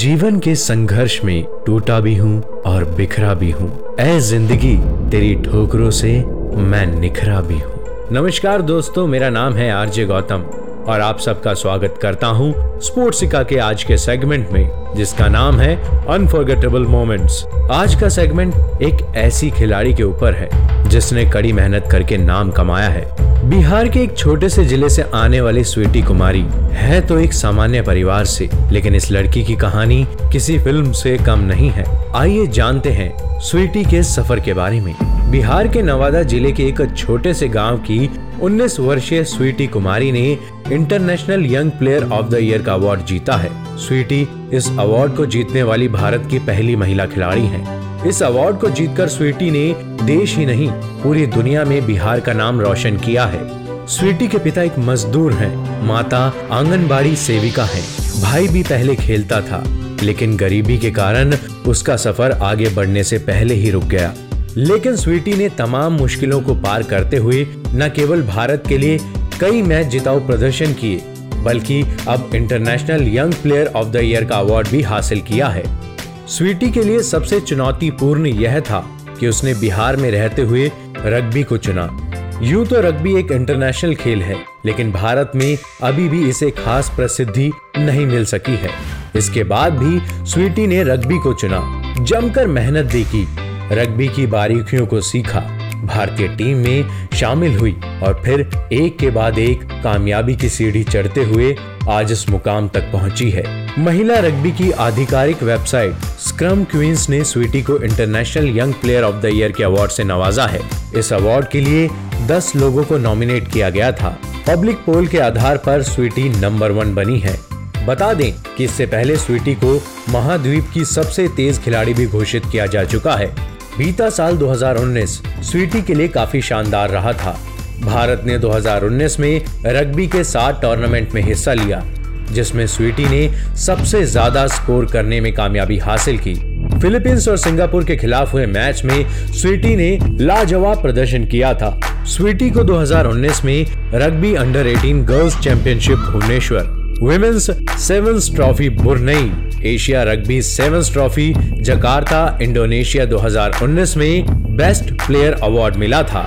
जीवन के संघर्ष में टूटा भी हूँ और बिखरा भी हूँ। ऐ ज़िंदगी तेरी ठोकरों से मैं निखरा भी हूँ। नमस्कार दोस्तों, मेरा नाम है आरजे गौतम और आप सबका स्वागत करता हूँ स्पोर्ट्सिका के आज के सेगमेंट में, जिसका नाम है अनफॉरगेटेबल मोमेंट्स आज का सेगमेंट एक ऐसी खिलाड़ी के ऊपर है, जिसने कड़ी मेहनत करके नाम कमाया है। बिहार के एक छोटे से ज़िले से आने वाली स्वीटी कुमारी है तो एक सामान्य परिवार से, लेकिन इस लड़की की कहानी किसी फ़िल्म से कम नहीं है। आइए जानते हैं स्वीटी के सफ़र के बारे में। बिहार के नवादा ज़िले के एक छोटे से गाँव की 19 वर्षीय स्वीटी कुमारी ने international young player of the year का अवार्ड जीता है। स्वीटी इस अवार्ड को जीतने वाली भारत की पहली महिला खिलाड़ी है। इस अवार्ड को जीतकर स्वीटी ने देश ही नहीं पूरी दुनिया में बिहार का नाम रोशन किया है। स्वीटी के पिता एक मजदूर हैं, माता आंगनबाड़ी सेविका हैं, भाई भी पहले खेलता था लेकिन गरीबी के कारण उसका सफ़र आगे बढ़ने से पहले ही रुक गया। लेकिन स्वीटी ने तमाम मुश्किलों को पार करते हुए न केवल भारत के लिए कई मैच जिताऊ प्रदर्शन किए बल्कि अब international young player of the year का अवार्ड भी हासिल किया है। स्वीटी के लिए सबसे चुनौतीपूर्ण यह था कि उसने बिहार में रहते हुए रग्बी को चुना। यूँ तो रग्बी एक इंटरनेशनल खेल है, लेकिन भारत में अभी भी इसे खास प्रसिद्धि नहीं मिल सकी है। इसके बाद भी स्वीटी ने रग्बी को चुना। जमकर मेहनत भी की। रग्बी की बारीकियों को सीखा। भारतीय टीम में शामिल हुई और फिर एक के बाद एक कामयाबी की सीढ़ी चढ़ते हुए आज इस मुकाम तक पहुँची है। महिला रग्बी की आधिकारिक वेबसाइट स्क्रम क्वींस ने स्वीटी को international young player of the year के अवार्ड से नवाजा है। इस अवार्ड के लिए 10 लोगों को नॉमिनेट किया गया था। पब्लिक पोल के आधार पर स्वीटी नंबर वन बनी है। बता दें कि इससे पहले स्वीटी को महाद्वीप की सबसे तेज खिलाड़ी भी घोषित किया जा चुका है। बीता साल 2019 स्वीटी के लिए काफ़ी शानदार रहा था। भारत ने 2019 में रग्बी के सात टूर्नामेंट में हिस्सा लिया, जिसमें स्वीटी ने सबसे ज़्यादा स्कोर करने में कामयाबी हासिल की। फिलीपींस और सिंगापुर के खिलाफ हुए मैच में स्वीटी ने लाजवाब प्रदर्शन किया था। स्वीटी को 2019 में rugby under 18 girls championship Bhubaneswar, women's sevens trophy Brunei Asia rugby sevens trophy Jakarta, Indonesia 2019 में बेस्ट प्लेयर अवार्ड मिला था।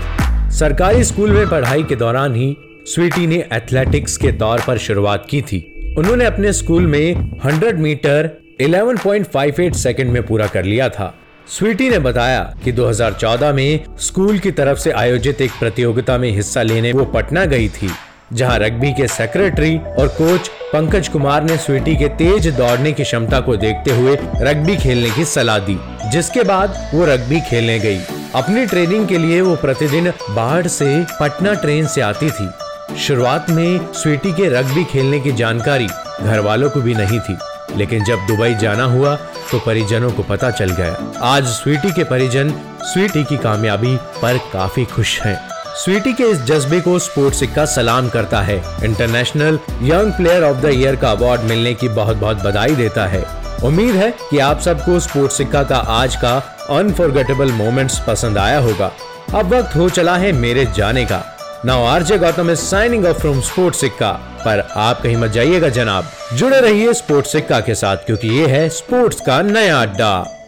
सरकारी स्कूल में पढ़ाई के दौरान ही स्वीटी ने एथलेटिक्स के तौर पर शुरुआत की थी। उन्होंने अपने स्कूल में 100 मीटर 11.58 सेकंड में पूरा कर लिया था। स्वीटी ने बताया कि 2014 में स्कूल की तरफ़ से आयोजित एक प्रतियोगिता में हिस्सा लेने वो पटना गई थी, जहाँ रग्बी के सेक्रेटरी और कोच पंकज कुमार ने स्वीटी के तेज दौड़ने की क्षमता को देखते हुए रग्बी खेलने की सलाह दी, जिसके बाद वो रग्बी खेलने गई। अपनी ट्रेनिंग के लिए वो प्रतिदिन बाढ़ से पटना ट्रेन से आती थी। शुरुआत में स्वीटी के रग्बी खेलने की जानकारी घर वालों को भी नहीं थी, लेकिन जब दुबई जाना हुआ तो परिजनों को पता चल गया। आज स्वीटी के परिजन स्वीटी की कामयाबी पर काफ़ी खुश हैं। स्वीटी के इस जज्बे को स्पोर्ट्स सिक्का सलाम करता है। International young player of the year का अवार्ड मिलने की बहुत बहुत बधाई देता है। उम्मीद है कि आप सबको स्पोर्ट्स सिक्का का आज का अनफॉरगेटेबल मोमेंट्स पसंद आया होगा। अब वक्त हो चला है मेरे जाने का। Now RJ Gautam is signing off from sports Sikka. पर आप कहीं मत जाइएगा जनाब। जुड़े रहिए स्पोर्ट्स सिक्का के साथ, क्योंकि ये है स्पोर्ट्स का नया अड्डा।